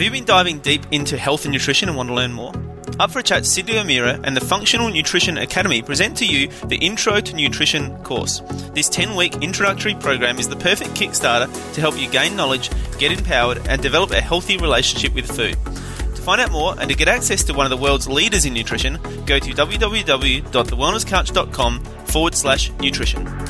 Have you been diving deep into health and nutrition and want to learn more? Up for a chat, Cyndi O'Meara and the Functional Nutrition Academy present to you the Intro to Nutrition course. This 10 week introductory program is the perfect kickstarter to help you gain knowledge, get empowered, and develop a healthy relationship with food. To find out more and to get access to one of the world's leaders in nutrition, go to www.thewellnesscouch.com forward slash nutrition.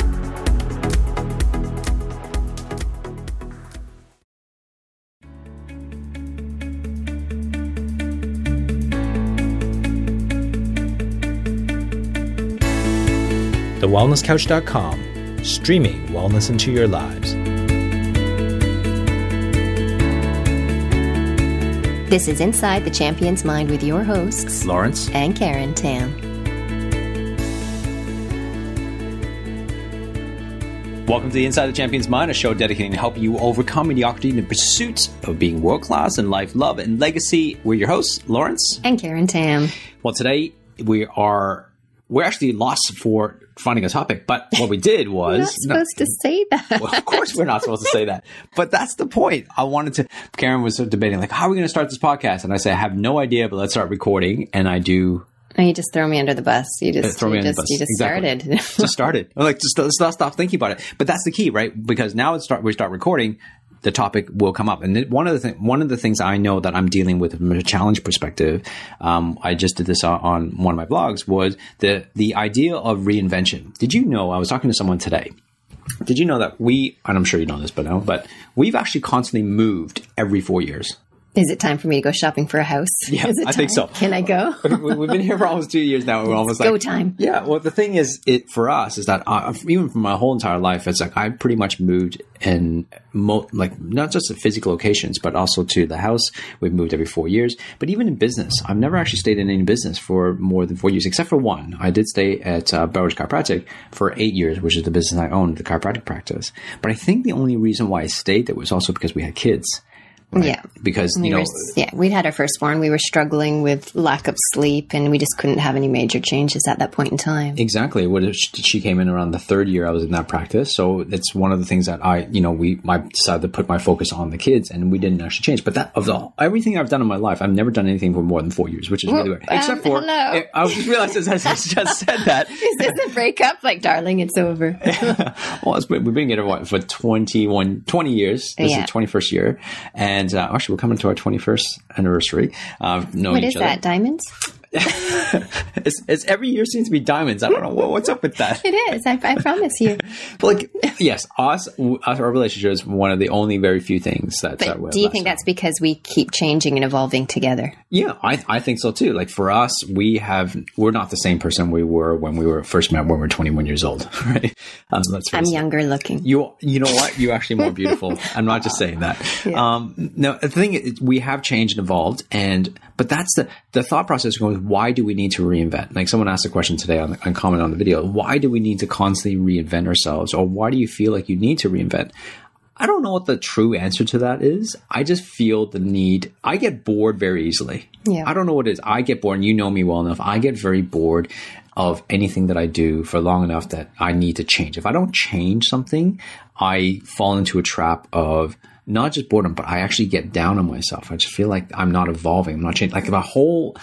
TheWellnessCouch.com, streaming wellness into your lives. This is Inside the Champion's Mind with your hosts, Lawrence and Karen Tam. Welcome to the Inside the Champion's Mind, a show dedicated to helping you overcome mediocrity in the pursuit of being world class in life, love, and legacy. We're your hosts, Lawrence and Karen Tam. Well, today we are we're actually lost for finding a topic. But what we did was not supposed no, to say that. well, of course, we're not supposed to say that. But that's the point. I wanted to. Karen was debating like, how are we going to start this podcast? And I say, I have no idea, but let's start recording. And I do. And you just throw me under the bus. You just uh, throw me under just, the bus. You just exactly. started. just started. I'm like, just let's not stop thinking about it. But that's the key, right? Because now it's start we start recording the topic will come up. And one of the th- one of the things I know that I'm dealing with from a challenge perspective, um, I just did this on, on one of my blogs, was the the idea of reinvention. Did you know? I was talking to someone today. Did you know that we, and I'm sure you know this, but no, but we've actually constantly moved every four years. Is it time for me to go shopping for a house? Yeah, I time? think so. Can I go? We've been here for almost two years now. We're almost go like, time. Yeah. Well, the thing is, it for us is that uh, even for my whole entire life, it's like I pretty much moved in mo- like not just at physical locations, but also to the house. We've moved every four years. But even in business, I've never actually stayed in any business for more than four years, except for one. I did stay at uh, Chiropractic for eight years, which is the business I owned, the chiropractic practice. But I think the only reason why I stayed there was also because we had kids. Right? Yeah. Because, we you know, were, yeah, we'd had our firstborn. We were struggling with lack of sleep and we just couldn't have any major changes at that point in time. Exactly. What she came in around the third year I was in that practice. So it's one of the things that I, you know, we, I decided to put my focus on the kids and we didn't actually change. But that of the, everything I've done in my life, I've never done anything for more than four years, which is really weird. Um, Except for, hello. I just realized as I just said that. is this a breakup? Like, darling, it's over. well, it's, we've been together for 21, 20 years. This yeah. is the 21st year. And uh, actually, we're coming to our 21st anniversary. Uh, what is other. that? Diamonds? it's, it's, every year seems to be diamonds. I don't know what, what's up with that. It is. I, I promise you. but like, yes, us, our relationship is one of the only very few things that. But do you think that's because we keep changing and evolving together? Yeah, I, I think so too. Like for us, we have we're not the same person we were when we were first met when we were 21 years old, right? Um, I'm younger looking. You you know what? You're actually more beautiful. I'm not just saying that. Yeah. Um, no, the thing is, we have changed and evolved, and but that's the the thought process going why do we need to reinvent? Like someone asked a question today on, on comment on the video. Why do we need to constantly reinvent ourselves? Or why do you feel like you need to reinvent? I don't know what the true answer to that is. I just feel the need. I get bored very easily. Yeah. I don't know what it is. I get bored. And you know me well enough. I get very bored of anything that I do for long enough that I need to change. If I don't change something, I fall into a trap of not just boredom, but I actually get down on myself. I just feel like I'm not evolving. I'm not changing. Like if the whole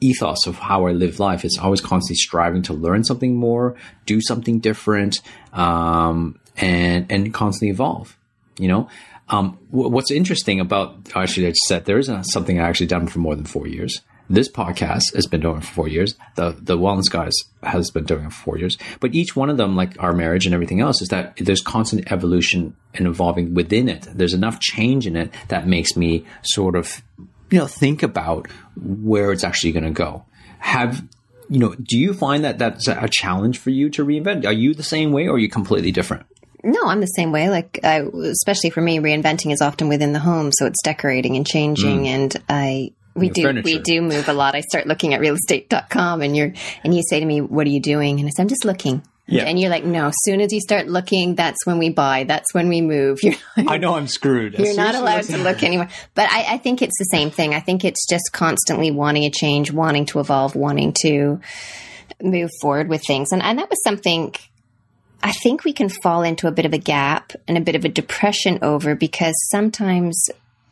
ethos of how I live life. It's always constantly striving to learn something more, do something different, um, and and constantly evolve. You know, um, w- what's interesting about actually I just said there isn't something I actually done for more than four years. This podcast has been doing for four years. The the Wellness Guys has been doing it for four years. But each one of them, like our marriage and everything else, is that there's constant evolution and evolving within it. There's enough change in it that makes me sort of you know, think about where it's actually going to go. Have, you know, do you find that that's a challenge for you to reinvent? Are you the same way or are you completely different? No, I'm the same way. Like, I, especially for me, reinventing is often within the home, so it's decorating and changing. Mm. And I, we do, furniture. we do move a lot. I start looking at realestate.com, and you're, and you say to me, "What are you doing?" And I said, "I'm just looking." Yeah. And you're like, no, as soon as you start looking, that's when we buy. That's when we move. You're I know I'm screwed. You're not allowed to look anymore. But I, I think it's the same thing. I think it's just constantly wanting a change, wanting to evolve, wanting to move forward with things. And, and that was something I think we can fall into a bit of a gap and a bit of a depression over because sometimes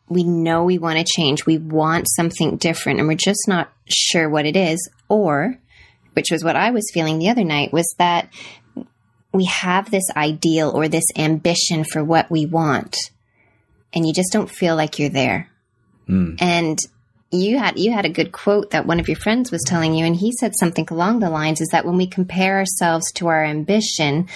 we know we want to change, we want something different, and we're just not sure what it is, or, which was what I was feeling the other night, was that we have this ideal or this ambition for what we want, and you just don't feel like you're there. Mm. And you had you had a good quote that one of your friends was telling you and he said something along the lines is that when we compare ourselves to our ambition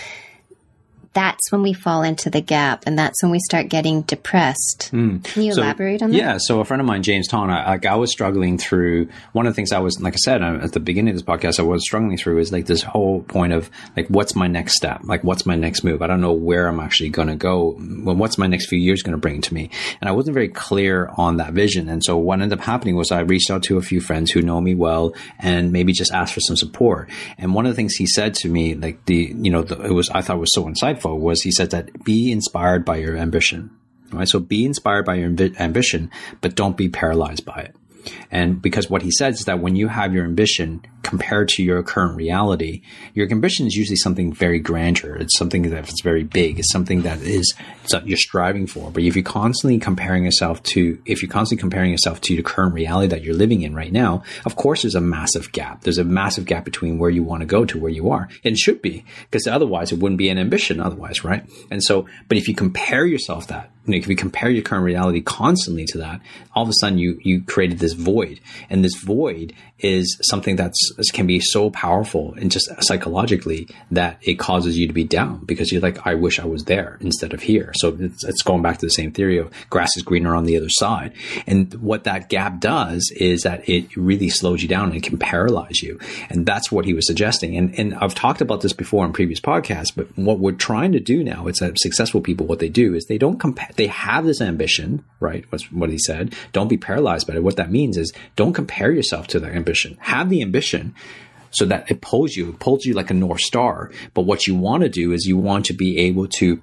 that's when we fall into the gap and that's when we start getting depressed. Mm. Can you so, elaborate on that? Yeah. So a friend of mine, James Ton, I, like I was struggling through one of the things I was, like I said uh, at the beginning of this podcast, I was struggling through is like this whole point of like, what's my next step? Like, what's my next move? I don't know where I'm actually going to go. Well, what's my next few years going to bring to me? And I wasn't very clear on that vision. And so what ended up happening was I reached out to a few friends who know me well and maybe just asked for some support. And one of the things he said to me, like the, you know, the, it was, I thought was so insightful was he said that be inspired by your ambition. Right? So be inspired by your ambition, but don't be paralyzed by it. And because what he says is that when you have your ambition compared to your current reality, your ambition is usually something very grandeur. It's something that's very big. It's something that is you're striving for. But if you're constantly comparing yourself to, if you're constantly comparing yourself to the current reality that you're living in right now, of course, there's a massive gap. There's a massive gap between where you want to go to where you are. And should be because otherwise it wouldn't be an ambition otherwise, right? And so, but if you compare yourself that, you know, if you compare your current reality constantly to that, all of a sudden you, you created this void and this void is something that's can be so powerful and just psychologically that it causes you to be down because you're like, I wish I was there instead of here. So it's, it's going back to the same theory of grass is greener on the other side. And what that gap does is that it really slows you down and can paralyze you. And that's what he was suggesting. And, and I've talked about this before in previous podcasts, but what we're trying to do now is that successful people, what they do is they don't compare, they have this ambition, right? What's what he said. Don't be paralyzed by it. What that means is don't compare yourself to that ambition. Have the ambition so that it pulls you, it pulls you like a North Star. But what you want to do is you want to be able to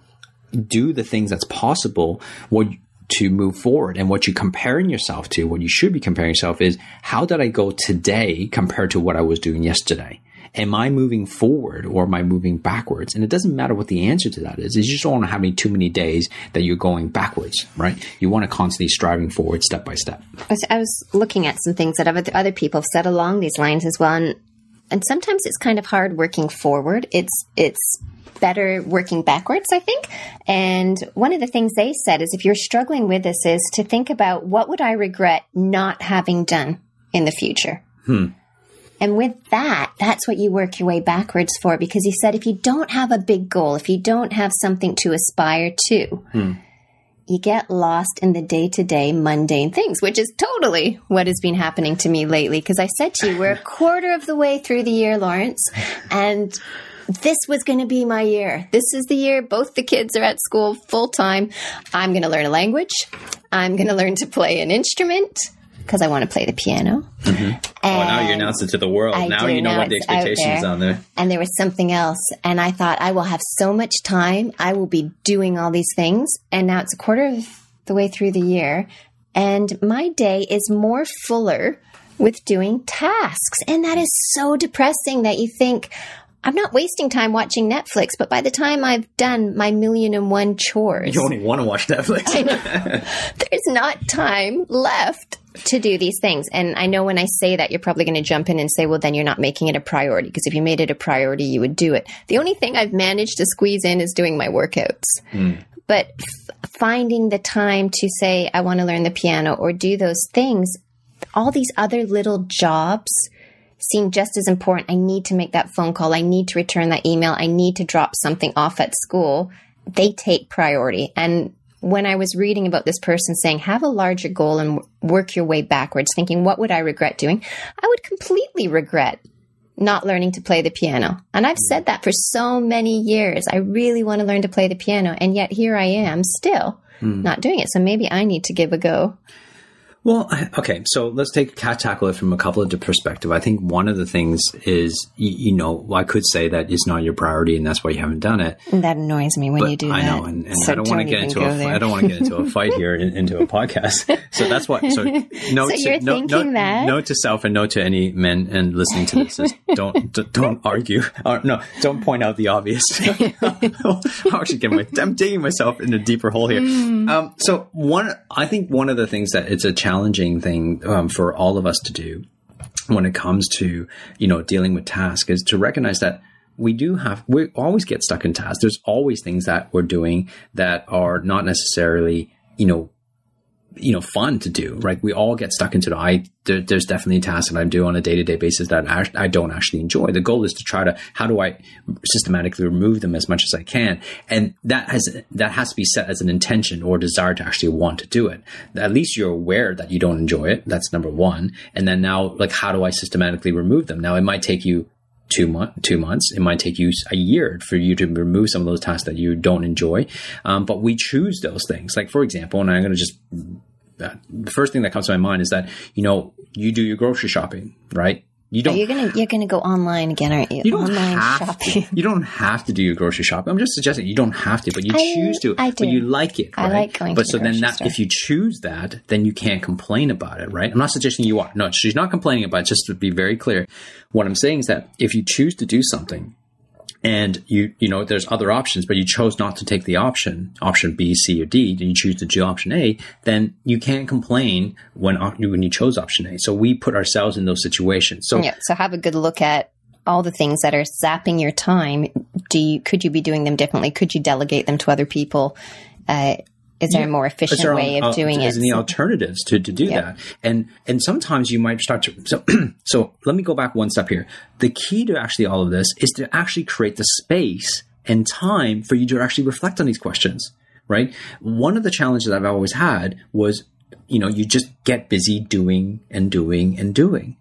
do the things that's possible what, to move forward. And what you're comparing yourself to, what you should be comparing yourself is how did I go today compared to what I was doing yesterday? Am I moving forward or am I moving backwards? And it doesn't matter what the answer to that is. You just don't want to have any too many days that you're going backwards, right? You want to constantly striving forward step by step. I was looking at some things that other people have said along these lines as well. And, and sometimes it's kind of hard working forward. It's, it's better working backwards, I think. And one of the things they said is if you're struggling with this is to think about what would I regret not having done in the future? Hmm. And with that, that's what you work your way backwards for because he said if you don't have a big goal, if you don't have something to aspire to, hmm. you get lost in the day to day mundane things, which is totally what has been happening to me lately. Because I said to you, we're a quarter of the way through the year, Lawrence, and this was going to be my year. This is the year both the kids are at school full time. I'm going to learn a language. I'm going to learn to play an instrument because I want to play the piano. Mm-hmm. oh, now you announced it to the world. I now you know now what the expectations there. on there. And there was something else. And I thought, I will have so much time. I will be doing all these things. And now it's a quarter of the way through the year. And my day is more fuller with doing tasks. And that is so depressing that you think, I'm not wasting time watching Netflix, but by the time I've done my million and one chores, you only want to watch Netflix. there's not time left to do these things. And I know when I say that, you're probably going to jump in and say, well, then you're not making it a priority. Because if you made it a priority, you would do it. The only thing I've managed to squeeze in is doing my workouts. Mm. But f- finding the time to say, I want to learn the piano or do those things, all these other little jobs seem just as important. I need to make that phone call. I need to return that email. I need to drop something off at school. They take priority. And when I was reading about this person saying, have a larger goal and work your way backwards, thinking, what would I regret doing? I would completely regret not learning to play the piano. And I've said that for so many years. I really want to learn to play the piano. And yet here I am still mm. not doing it. So maybe I need to give a go. Well, okay, so let's take cat tackle it from a couple of different perspective. I think one of the things is, you, you, know, I could say that it's not your priority, and that's why you haven't done it. That annoys me when but you do I that. I know, and, and so I don't want to get into a, there. I don't want to get into a fight here in, into a podcast. So that's what. So note so to, no, note, that? note to self and note to any men and listening to this: is don't don't argue. Or, no, don't point out the obvious. I'll actually get my. I'm digging myself in a deeper hole here. Mm. Um, so one, I think one of the things that it's a challenging thing um, for all of us to do when it comes to you know dealing with tasks is to recognize that we do have we always get stuck in tasks. There's always things that we're doing that are not necessarily you know you know fun to do right? We all get stuck into the i there, there's definitely tasks that i do on a day-to-day basis that I, I, don't actually enjoy. The goal is to try to how do i systematically remove them as much as i can? And that has that has to be set as an intention or desire to actually want to do it. At least you're aware that you don't enjoy it. That's number one. And then now like how do i systematically remove them? Now it might take you two month, two months. It might take you a year for you to remove some of those tasks that you don't enjoy. Um, but we choose those things. Like for example, and I'm going to just the first thing that comes to my mind is that you know you do your grocery shopping, right? You don't. you're gonna you're gonna go online again, aren't you? You don't online have shopping. To, you don't have to do your grocery shopping. I'm just suggesting you don't have to, but you I, choose to. I do. But you like it. Right? I like going. But so the then that store. if you choose that, then you can't complain about it, right? I'm not suggesting you are. No, she's not complaining about. it. Just to be very clear, what I'm saying is that if you choose to do something and you you know there's other options but you chose not to take the option option b c or d and you choose to do option a then you can't complain when when you chose option a. So we put ourselves in those situations. So yeah so have a good look at all the things that are zapping your time. Do you could you be doing them differently? Could you delegate them to other people? Uh, is there yeah. a more efficient there, way of uh, doing it? Any alternatives to, to do yeah. that? And and sometimes you might start to so so let me go back one step here. The key to actually all of this is to actually create the space and time for you to actually reflect on these questions. Right? One of the challenges I've always had was, you know, you just get busy doing and doing and doing.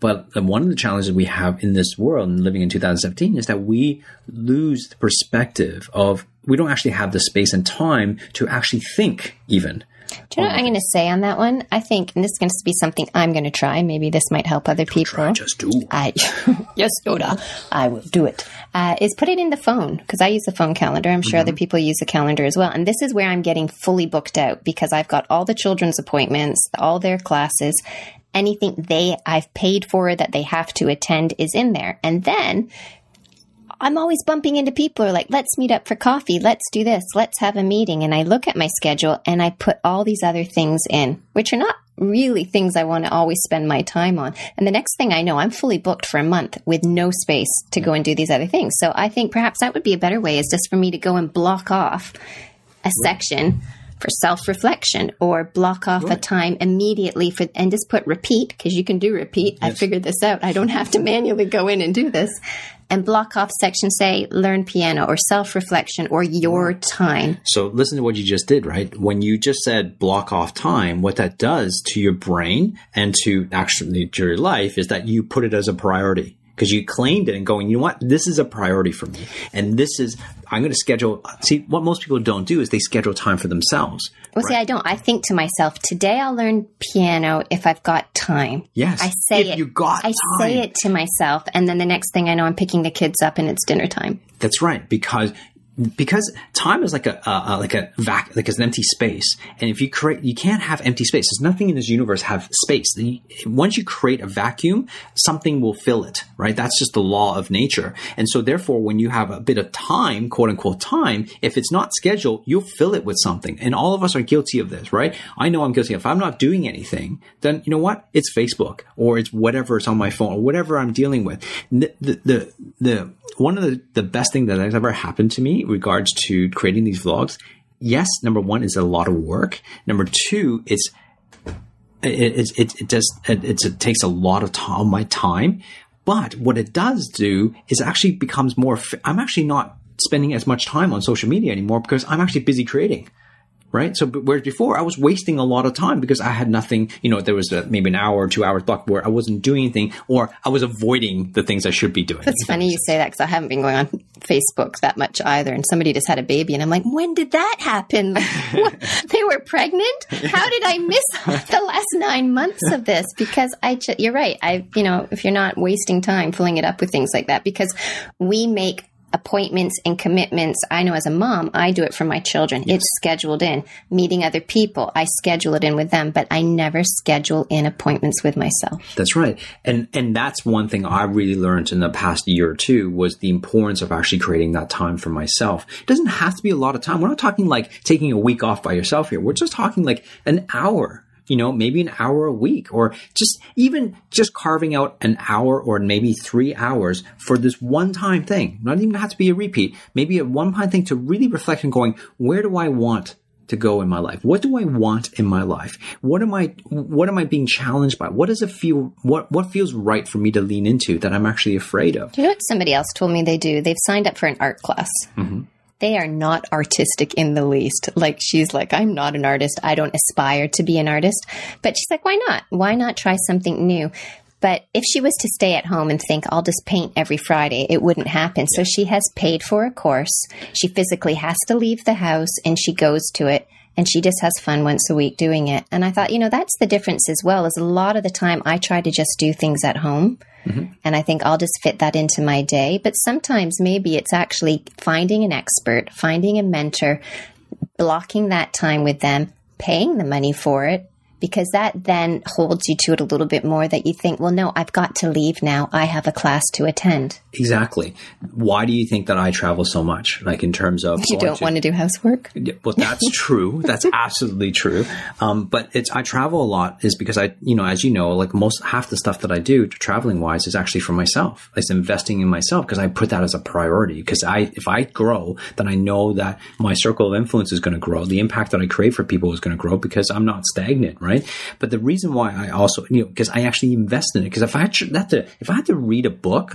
But one of the challenges we have in this world and living in 2017 is that we lose the perspective of we don't actually have the space and time to actually think even. Do you know what I'm going to say on that one? I think, and this is going to be something I'm going to try. Maybe this might help other people. Try, just do. I, yes, Yoda. I will do it. Uh, is put it in the phone because I use the phone calendar. I'm sure mm-hmm. other people use the calendar as well. And this is where I'm getting fully booked out because I've got all the children's appointments, all their classes, anything they I've paid for that they have to attend is in there. And then I'm always bumping into people who are like, let's meet up for coffee. Let's do this. Let's have a meeting. And I look at my schedule and I put all these other things in, which are not really things I want to always spend my time on. And the next thing I know, I'm fully booked for a month with no space to go and do these other things. So I think perhaps that would be a better way is just for me to go and block off a section for self reflection or block off right. a time immediately for and just put repeat because you can do repeat. Yes. I figured this out. I don't have to manually go in and do this. And block off section, say, learn piano or self reflection or your time. So, listen to what you just did, right? When you just said block off time, what that does to your brain and to actually to your life is that you put it as a priority because you claimed it and going, you know what, this is a priority for me. And this is, I'm going to schedule. See, what most people don't do is they schedule time for themselves. Well, right? see, I don't. I think to myself, today I'll learn piano if I've got time. Yes. I say if it. You got I time. say it to myself. And then the next thing I know, I'm picking the kids up and it's dinner time. That's right. Because because time is like a uh, like a vac like an empty space. And if you create you can't have empty space. There's nothing in this universe have space. The, once you create a vacuum something will fill it right? That's just the law of nature. And so therefore when you have a bit of time quote unquote time if it's not scheduled you'll fill it with something. And all of us are guilty of this right? I know i'm guilty if i'm not doing anything then you know what? It's facebook or it's whatever is on my phone or whatever i'm dealing with. The the the, the one of the, the best thing that has ever happened to me regards to creating these vlogs, yes, number one is a lot of work. Number two, it's it, it, it, does it, it takes a lot of time, my time. But what it does do is actually becomes more. I'm actually not spending as much time on social media anymore because I'm actually busy creating right? So, whereas before I was wasting a lot of time because I had nothing, you know, there was a, maybe an hour or two hours block where I wasn't doing anything or I was avoiding the things I should be doing. That's funny you say that because I haven't been going on Facebook that much either. And somebody just had a baby and I'm like, when did that happen? they were pregnant? How did I miss the last nine months of this? Because I, you're right. I, you know, if you're not wasting time filling it up with things like that, because we make appointments and commitments. I know as a mom, I do it for my children. Yes. It's scheduled in. Meeting other people, I schedule it in with them, but I never schedule in appointments with myself. That's right. And and that's one thing I really learned in the past year or two was the importance of actually creating that time for myself. It doesn't have to be a lot of time. We're not talking like taking a week off by yourself here. We're just talking like an hour you know, maybe an hour a week or just even just carving out an hour or maybe three hours for this one time thing. Not even have to be a repeat, maybe a one time thing to really reflect and going, where do I want to go in my life? What do I want in my life? What am I, what am I being challenged by? What does it feel, what, what feels right for me to lean into that I'm actually afraid of? Do you know what somebody else told me they do? They've signed up for an art class. Mm-hmm they are not artistic in the least. Like she's like, I'm not an artist. I don't aspire to be an artist. But she's like, why not? Why not try something new? But if she was to stay at home and think, I'll just paint every Friday, it wouldn't happen. So she has paid for a course. She physically has to leave the house and she goes to it and she just has fun once a week doing it. And I thought, you know, that's the difference as well, is a lot of the time I try to just do things at home Mm-hmm. And I think I'll just fit that into my day. But sometimes maybe it's actually finding an expert, finding a mentor, blocking that time with them, paying the money for it, because that then holds you to it a little bit more that you think, well, no, I've got to leave now. I have a class to attend. Exactly. Why do you think that I travel so much? Like in terms of you don't to, want to do housework. Well, that's true. That's absolutely true. Um, but it's I travel a lot is because I, you know, as you know, like most half the stuff that I do traveling wise is actually for myself. It's investing in myself because I put that as a priority. Because I, if I grow, then I know that my circle of influence is going to grow. The impact that I create for people is going to grow because I'm not stagnant, right? But the reason why I also, you know, because I actually invest in it. Because if I had to, if I had to read a book,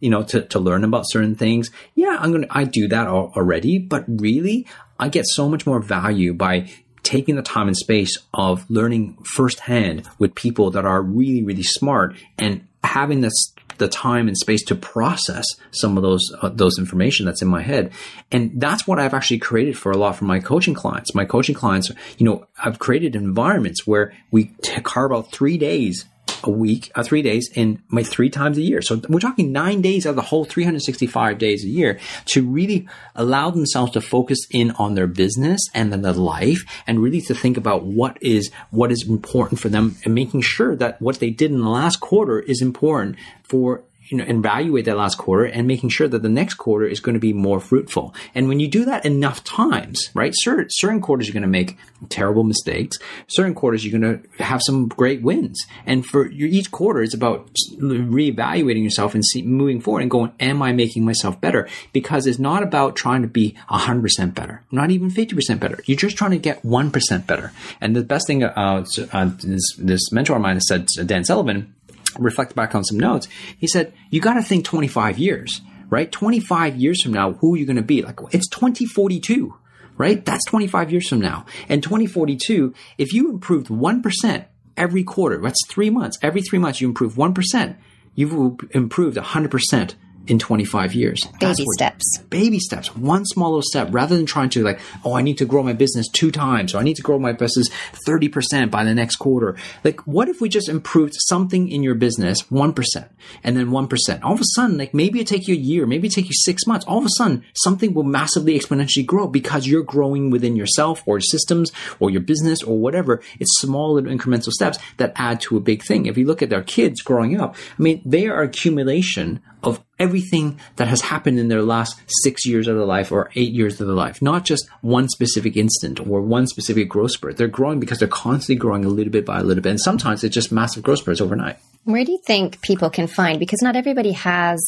you know, to, to learn about certain things, yeah, I'm to, I do that already. But really, I get so much more value by taking the time and space of learning firsthand with people that are really, really smart and having this the time and space to process some of those uh, those information that's in my head. And that's what I've actually created for a lot for my coaching clients. My coaching clients you know I've created environments where we t- carve out 3 days a week, uh, three days in my three times a year. So we're talking nine days out of the whole 365 days a year to really allow themselves to focus in on their business and then their life and really to think about what is, what is important for them and making sure that what they did in the last quarter is important for you know, evaluate that last quarter and making sure that the next quarter is going to be more fruitful. And when you do that enough times, right? Certain, quarters you're going to make terrible mistakes. Certain quarters you're going to have some great wins. And for your, each quarter, it's about reevaluating yourself and see, moving forward and going, am I making myself better? Because it's not about trying to be 100% better, not even 50% better. You're just trying to get 1% better. And the best thing, uh, uh, this, this mentor of mine said, Dan Sullivan, reflect back on some notes. He said, you got to think 25 years, right? 25 years from now, who are you going to be? Like, it's 2042, right? That's 25 years from now. And 2042, if you improved 1% every quarter, that's three months. Every three months, you improve 1%, you've improved 100% in 25 years. Baby steps. Baby steps. One small little step rather than trying to like, oh, I need to grow my business two times or I need to grow my business 30% by the next quarter. Like, what if we just improved something in your business 1% and then 1%? All of a sudden, like maybe it take you a year, maybe it take you six months. All of a sudden, something will massively exponentially grow because you're growing within yourself or systems or your business or whatever. It's small little incremental steps that add to a big thing. If you look at their kids growing up, I mean, they are accumulation of everything that has happened in their last six years of their life or eight years of their life, not just one specific instant or one specific growth spurt. They're growing because they're constantly growing a little bit by a little bit. And sometimes it's just massive growth spurts overnight. Where do you think people can find? Because not everybody has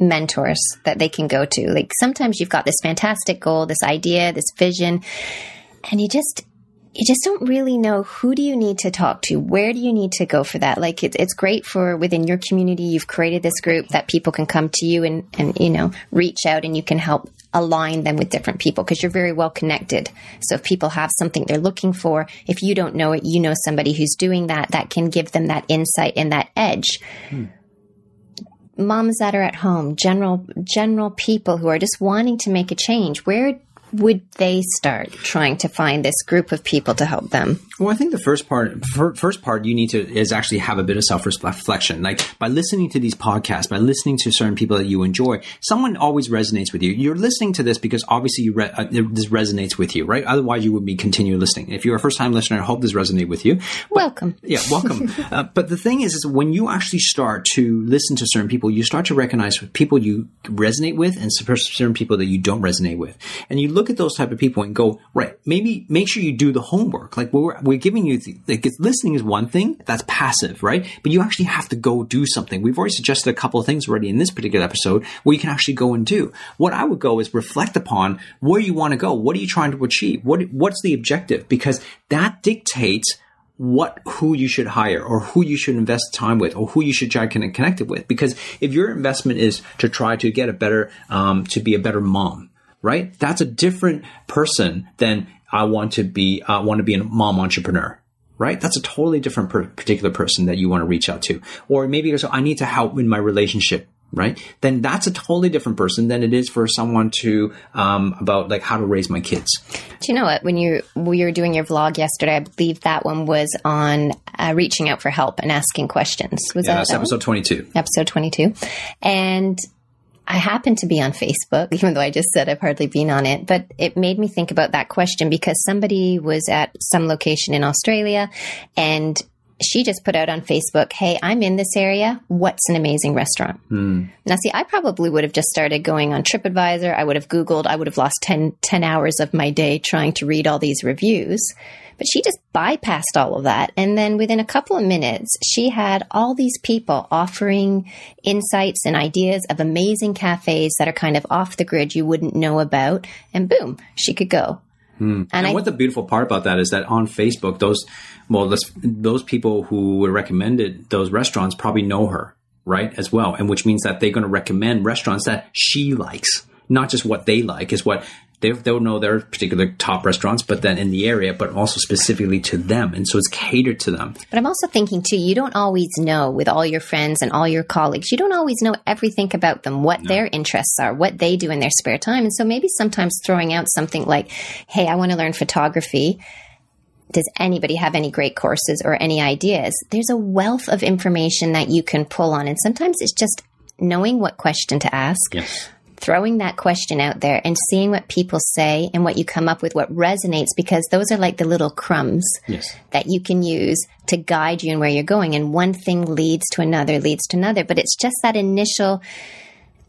mentors that they can go to. Like sometimes you've got this fantastic goal, this idea, this vision, and you just you just don't really know who do you need to talk to where do you need to go for that? Like it's, it's great for within your community you've created this group that people can come to you and and you know reach out and you can help align them with different people because you're very well connected. So if people have something they're looking for if you don't know it you know somebody who's doing that that can give them that insight and that edge. Hmm. moms that are at home general general people who are just wanting to make a change where would they start trying to find this group of people to help them? Well, I think the first part, first part you need to is actually have a bit of self reflection. Like by listening to these podcasts, by listening to certain people that you enjoy, someone always resonates with you. You're listening to this because obviously you re- uh, this resonates with you, right? Otherwise, you would be continue listening. If you're a first time listener, I hope this resonates with you. But, welcome. Yeah, welcome. uh, but the thing is, is when you actually start to listen to certain people, you start to recognize people you resonate with and certain people that you don't resonate with, and you look look at those type of people and go, right, maybe make sure you do the homework. Like we're, we're giving you, the, like listening is one thing that's passive, right? But you actually have to go do something. We've already suggested a couple of things already in this particular episode where you can actually go and do. What I would go is reflect upon where you want to go. What are you trying to achieve? What, what's the objective? Because that dictates what who you should hire or who you should invest time with or who you should try to connect it with because if your investment is to try to get a better um, to be a better mom right? That's a different person than I want to be, I uh, want to be a mom entrepreneur. Right? That's a totally different per- particular person that you want to reach out to. Or maybe so I need to help in my relationship right? Then that's a totally different person than it is for someone to um, about like how to raise my kids. Do you know what? When you we were doing your vlog yesterday, I believe that one was on uh, reaching out for help and asking questions. Was yeah, that, that episode twenty two? Episode twenty two, and I happen to be on Facebook, even though I just said I've hardly been on it, but it made me think about that question because somebody was at some location in Australia and she just put out on Facebook, Hey, I'm in this area. What's an amazing restaurant? Mm. Now, see, I probably would have just started going on TripAdvisor. I would have Googled. I would have lost 10, 10 hours of my day trying to read all these reviews. But she just bypassed all of that. And then within a couple of minutes, she had all these people offering insights and ideas of amazing cafes that are kind of off the grid you wouldn't know about. And boom, she could go. Hmm. And, and I, what the beautiful part about that is that on Facebook, those well, those people who recommended those restaurants probably know her, right, as well, and which means that they're going to recommend restaurants that she likes, not just what they like, is what they, they'll know their particular top restaurants, but then in the area, but also specifically to them. And so it's catered to them. But I'm also thinking too, you don't always know with all your friends and all your colleagues, you don't always know everything about them, what no. their interests are, what they do in their spare time. And so maybe sometimes throwing out something like, Hey, I want to learn photography does anybody have any great courses or any ideas? There's a wealth of information that you can pull on. And sometimes it's just knowing what question to ask, yes throwing that question out there and seeing what people say and what you come up with, what resonates, because those are like the little crumbs yes. that you can use to guide you in where you're going. And one thing leads to another, leads to another. But it's just that initial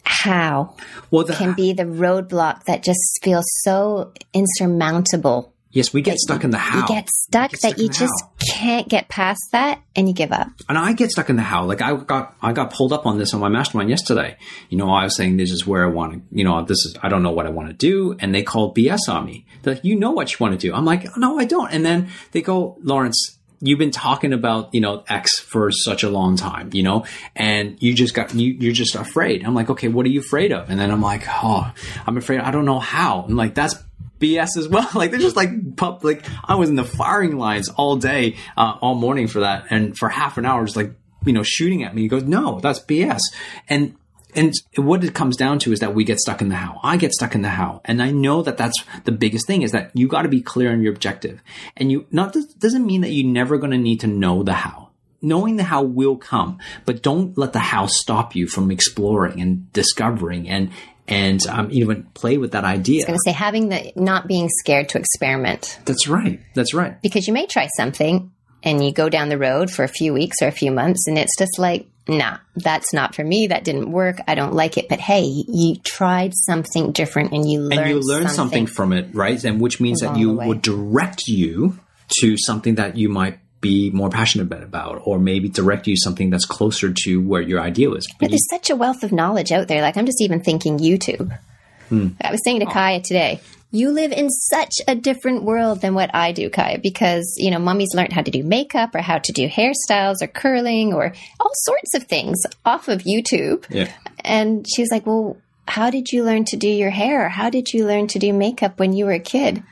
how well, the, can be the roadblock that just feels so insurmountable Yes, we get stuck in the how. You get stuck, get stuck that you just how. can't get past that and you give up. And I get stuck in the how. Like I got I got pulled up on this on my mastermind yesterday. You know, I was saying this is where I want to, you know, this is I don't know what I want to do. And they called BS on me. They're like, you know what you want to do. I'm like, no, I don't. And then they go, Lawrence, you've been talking about you know X for such a long time, you know, and you just got you, you're just afraid. I'm like, okay, what are you afraid of? And then I'm like, oh, I'm afraid I don't know how. And like that's BS as well. Like they're just like pup. Like I was in the firing lines all day, uh, all morning for that, and for half an hour, just like you know shooting at me. He goes, "No, that's BS." And and what it comes down to is that we get stuck in the how. I get stuck in the how, and I know that that's the biggest thing is that you got to be clear on your objective, and you not doesn't mean that you're never going to need to know the how knowing the how will come, but don't let the how stop you from exploring and discovering and and um, even play with that idea. I was going to say having the not being scared to experiment. That's right. That's right. Because you may try something and you go down the road for a few weeks or a few months and it's just like, nah, that's not for me. That didn't work. I don't like it. But hey, you tried something different and you learned and you learned something, something from it, right? And which means that you would direct you to something that you might be more passionate about or maybe direct you something that's closer to where your ideal is. But, there's such a wealth of knowledge out there. Like I'm just even thinking YouTube. Hmm. I was saying to oh. Kaya today, you live in such a different world than what I do, Kai, because, you know, mommy's learned how to do makeup or how to do hairstyles or curling or all sorts of things off of YouTube. Yeah. And she was like, well, how did you learn to do your hair? How did you learn to do makeup when you were a kid?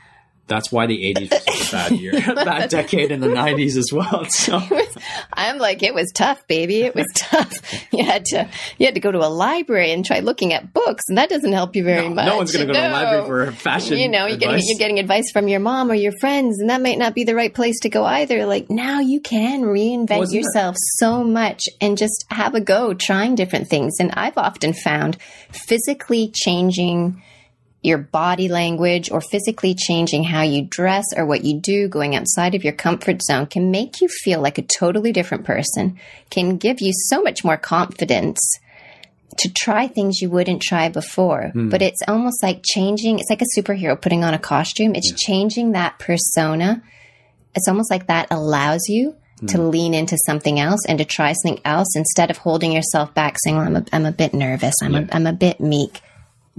That's why the 80s was such a bad year, bad decade in the 90s as well. So was, I'm like, it was tough, baby. It was tough. You had to, you had to go to a library and try looking at books, and that doesn't help you very no, much. No one's going to go no. to a library for fashion. You know, you're getting, you're getting advice from your mom or your friends, and that might not be the right place to go either. Like now, you can reinvent Wasn't yourself it? so much and just have a go trying different things. And I've often found physically changing your body language or physically changing how you dress or what you do, going outside of your comfort zone can make you feel like a totally different person, can give you so much more confidence to try things you wouldn't try before. Mm. But it's almost like changing, it's like a superhero putting on a costume. It's yeah. changing that persona. It's almost like that allows you to hmm. lean into something else and to try something else instead of holding yourself back saying, well, I'm a, I'm a bit nervous. I'm, yeah. a, I'm a bit meek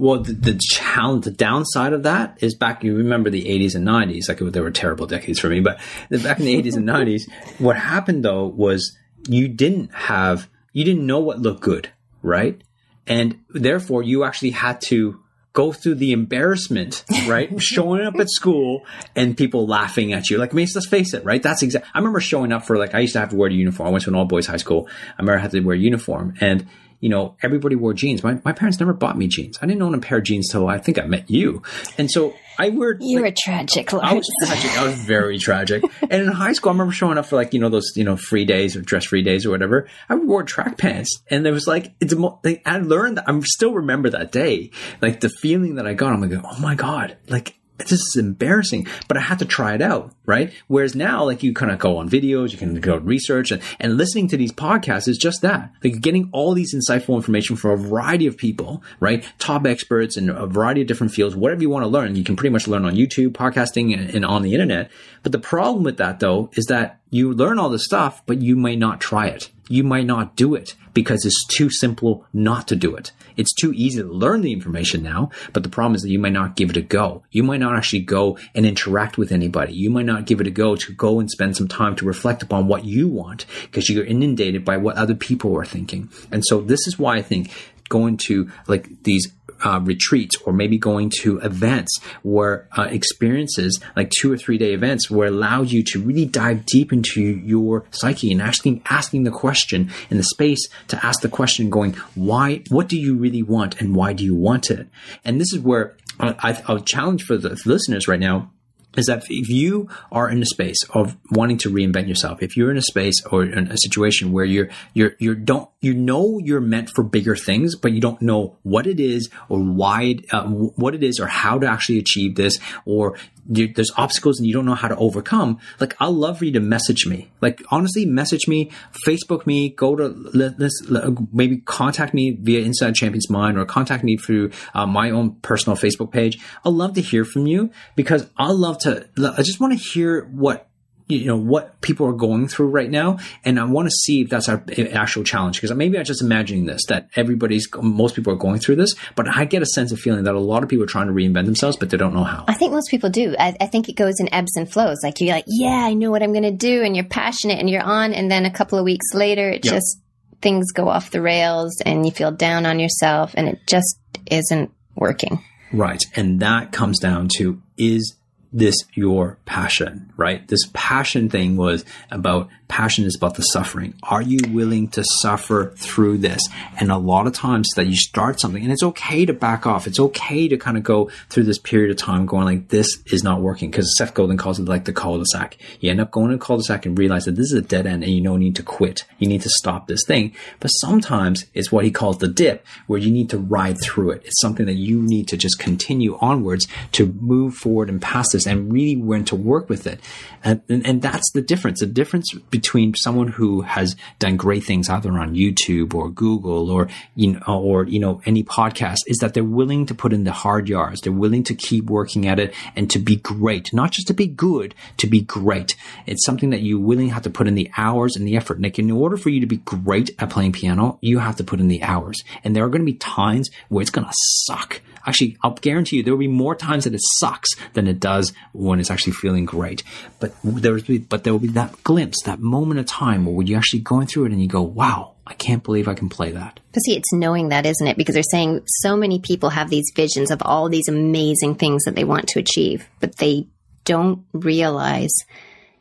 well, the, the challenge, the downside of that is back. You remember the '80s and '90s, like they were terrible decades for me. But back in the '80s and '90s, what happened though was you didn't have, you didn't know what looked good, right? And therefore, you actually had to go through the embarrassment, right? showing up at school and people laughing at you. Like, I mean, let's face it, right? That's exact. I remember showing up for like, I used to have to wear a uniform. I went to an all boys high school. I remember I had to wear a uniform and you know, everybody wore jeans. My, my parents never bought me jeans. I didn't own a pair of jeans till I think I met you. And so I wear. You like, were tragic, Lars. I was tragic. I was very tragic. and in high school, I remember showing up for like, you know, those, you know, free days or dress free days or whatever. I wore track pants. And it was like, it's a, mo- like, I learned that I still remember that day. Like the feeling that I got, I'm like, oh my God, like this is embarrassing, but I had to try it out, right? Whereas now, like you kind of go on videos, you can go research and, and listening to these podcasts is just that. Like getting all these insightful information from a variety of people, right? Top experts in a variety of different fields, whatever you want to learn, you can pretty much learn on YouTube, podcasting and, and on the internet. But the problem with that though is that you learn all this stuff, but you may not try it. You might not do it because it's too simple not to do it. It's too easy to learn the information now, but the problem is that you might not give it a go. You might not actually go and interact with anybody. You might not give it a go to go and spend some time to reflect upon what you want because you're inundated by what other people are thinking. And so this is why I think going to like these uh, retreats or maybe going to events where uh, experiences like two or three day events where allow you to really dive deep into your psyche and asking asking the question in the space to ask the question going why what do you really want and why do you want it? And this is where uh, I, I'll challenge for the listeners right now is that if you are in a space of wanting to reinvent yourself, if you're in a space or in a situation where you're you're you don't you know you're meant for bigger things, but you don't know what it is or why it, uh, what it is or how to actually achieve this, or there's obstacles and you don't know how to overcome, like I'll love for you to message me. Like honestly, message me, Facebook me, go to maybe contact me via Inside Champions Mind or contact me through uh, my own personal Facebook page. I'd love to hear from you because I love to. I just want to hear what you know what people are going through right now. And i want to see if that's our actual challenge because maybe i'm just imagining this that everybody's most people are going through this but i get a sense of feeling that a lot of people are trying to reinvent themselves but they don't know how. I think most people do. I, I think it goes in ebbs and flows. Like you're like yeah i know what i'm going to do and you're passionate and you're on and then a couple of weeks later it yep. just things go off the rails and you feel down on yourself and it just isn't working. Right. And that comes down to is this your passion, right? This passion thing was about passion is about the suffering. Are you willing to suffer through this? And a lot of times that you start something and it's okay to back off. It's okay to kind of go through this period of time going like, this is not working because Seth Godin calls it like the cul-de-sac. You end up going to cul-de-sac and realize that this is a dead end and you don't need to quit. You need to stop this thing. But sometimes it's what he calls the dip where you need to ride through it. It's something that you need to just continue onwards to move forward and past this and really learn to work with it. And, and, and that's the difference. The difference between between someone who has done great things either on YouTube or Google or you know or you know any podcast is that they're willing to put in the hard yards. They're willing to keep working at it and to be great, not just to be good, to be great. It's something that you willingly have to put in the hours and the effort. Like in order for you to be great at playing piano, you have to put in the hours. And there are going to be times where it's going to suck. Actually, I'll guarantee you there will be more times that it sucks than it does when it's actually feeling great. But there will be, but there will be that glimpse, that moment of time where you're actually going through it and you go, wow, I can't believe I can play that. But see, it's knowing that, isn't it? Because they're saying so many people have these visions of all these amazing things that they want to achieve, but they don't realize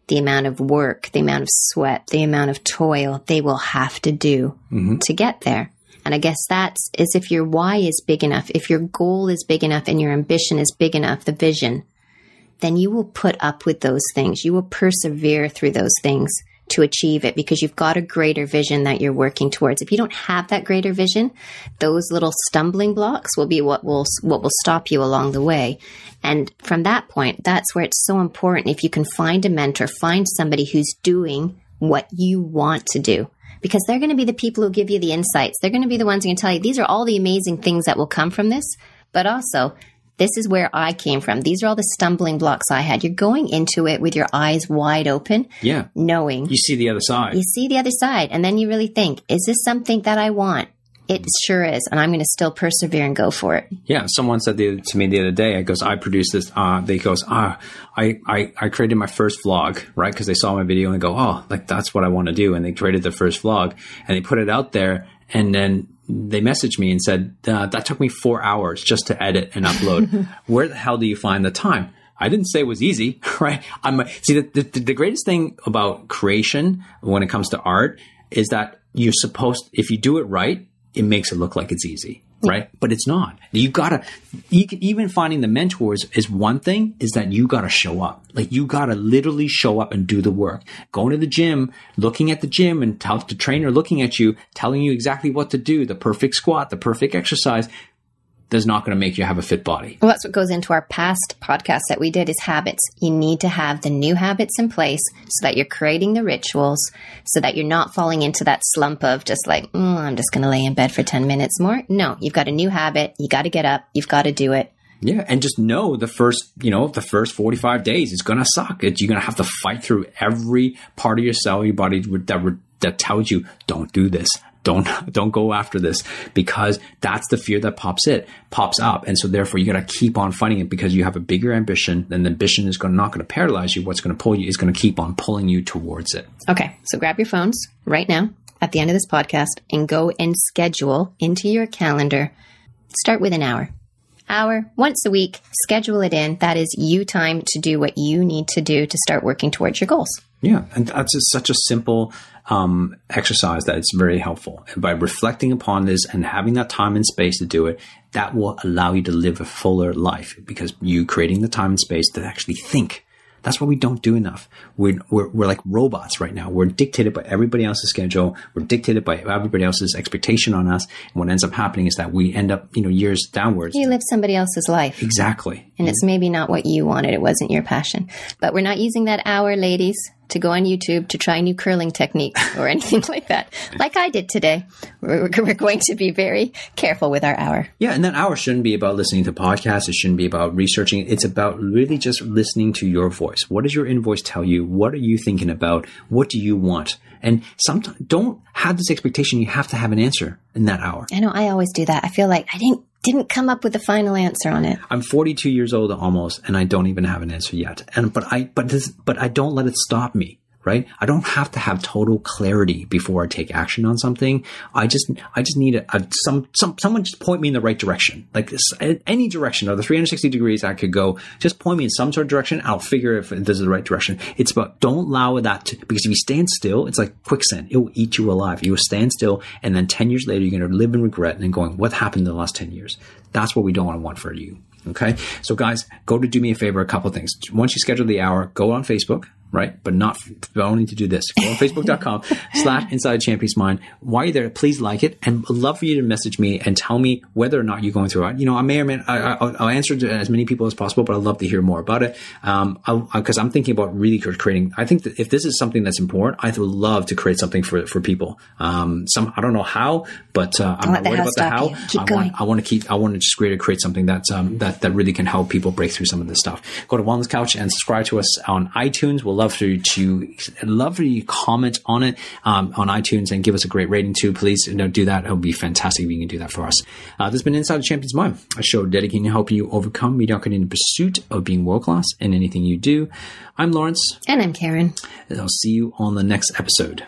the amount of work, the amount of sweat, the amount of toil they will have to do mm-hmm. to get there. And I guess that's is if your why is big enough, if your goal is big enough and your ambition is big enough, the vision, then you will put up with those things. You will persevere through those things to achieve it because you've got a greater vision that you're working towards. If you don't have that greater vision, those little stumbling blocks will be what will what will stop you along the way. And from that point, that's where it's so important if you can find a mentor, find somebody who's doing what you want to do because they're going to be the people who give you the insights. They're going to be the ones who can tell you these are all the amazing things that will come from this, but also this is where I came from. These are all the stumbling blocks I had. You're going into it with your eyes wide open. Yeah. Knowing. You see the other side. You see the other side. And then you really think, is this something that I want? It sure is, and I'm going to still persevere and go for it. Yeah, someone said the, to me the other day. I goes, I produced this. Uh, they goes, ah, I, I, I created my first vlog, right? Because they saw my video and they go, oh, like that's what I want to do, and they created the first vlog and they put it out there, and then they messaged me and said uh, that took me four hours just to edit and upload. Where the hell do you find the time? I didn't say it was easy, right? I'm see the, the, the greatest thing about creation when it comes to art is that you're supposed if you do it right, it makes it look like it's easy right? But it's not. You gotta, you can, even finding the mentors is one thing, is that you gotta show up. Like you gotta literally show up and do the work. Going to the gym, looking at the gym and tell the trainer looking at you, telling you exactly what to do, the perfect squat, the perfect exercise that's not going to make you have a fit body. Well, that's what goes into our past podcast that we did is habits. You need to have the new habits in place so that you're creating the rituals so that you're not falling into that slump of just like, mm, I'm just going to lay in bed for 10 minutes more. No, you've got a new habit. You got to get up. You've got to do it. Yeah, and just know the first, you know, the first 45 days is going to suck. It's, you're going to have to fight through every part of your cell, your body that, that tells you, don't do this, don't don't go after this because that's the fear that pops it pops up. And so therefore you got to keep on fighting it because you have a bigger ambition and the ambition is going not going to paralyze you. What's going to pull you is going to keep on pulling you towards it. Okay so grab your phones right now at the end of this podcast and go and schedule into your calendar. Start with an hour. Hour once a week schedule it in. That is you time to do what you need to do to start working towards your goals. Yeah and that's just such a simple um, exercise that it's very helpful. And by reflecting upon this and having that time and space to do it, that will allow you to live a fuller life because you creating the time and space to actually think that's what we don't do enough. We're, we're, we're like robots right now. We're dictated by everybody else's schedule. We're dictated by everybody else's expectation on us. And what ends up happening is that we end up, you know, years downwards. You live somebody else's life. Exactly. And it's maybe not what you wanted. It wasn't your passion. But we're not using that hour, ladies to go on YouTube to try new curling techniques or anything like that, like I did today. We're, we're, going to be very careful with our hour. Yeah, and that hour shouldn't be about listening to podcasts. It shouldn't be about researching. It's about really just listening to your voice. What does your invoice tell you? What are you thinking about? What do you want? And sometimes don't have this expectation you have to have an answer in that hour. I know I always do that. I feel like I didn't didn't come up with a final answer on it. I'm 42 years old almost, and I don't even have an answer yet. And but I but this but I don't let it stop me right? I don't have to have total clarity before I take action on something. I just, I just need a, a some, some, someone just point me in the right direction. Like this, any direction of the 360 degrees I could go, just point me in some sort of direction. I'll figure if this is the right direction. It's about don't allow that to, because if you stand still, it's like quicksand. It will eat you alive. You will stand still and then 10 years later, you're going to live in regret and going, what happened in the last 10 years? That's what we don't want to want for you. Okay. So guys, go to do me a favor, a couple things. Once you schedule the hour, go on Facebook, right? But not only to do this. Go on Facebook.com slash Inside Champions Mind. While you're there, please like it and I'd love for you to message me and tell me whether or not you're going through it. You know, I may or may I, will answer to as many people as possible, but I'd love to hear more about it. Um, because I'm thinking about really creating. I think that if this is something that's important, I would love to create something for for people. Um, some I don't know how, but uh, I'm not worried about the how. I going. want I want to keep I want to just create create something that's um, that that really can help people break through some of this stuff. Go to Wellness Couch and subscribe to us on iTunes. We'll love for you to love for you to comment on it um, on iTunes and give us a great rating too. Please you know, do that. It would be fantastic if you can do that for us. Uh, this has been Inside the Champions Mind, a show dedicated to helping you overcome mediocrity in the pursuit of being world class in anything you do. I'm Lawrence. And I'm Karen. And I'll see you on the next episode.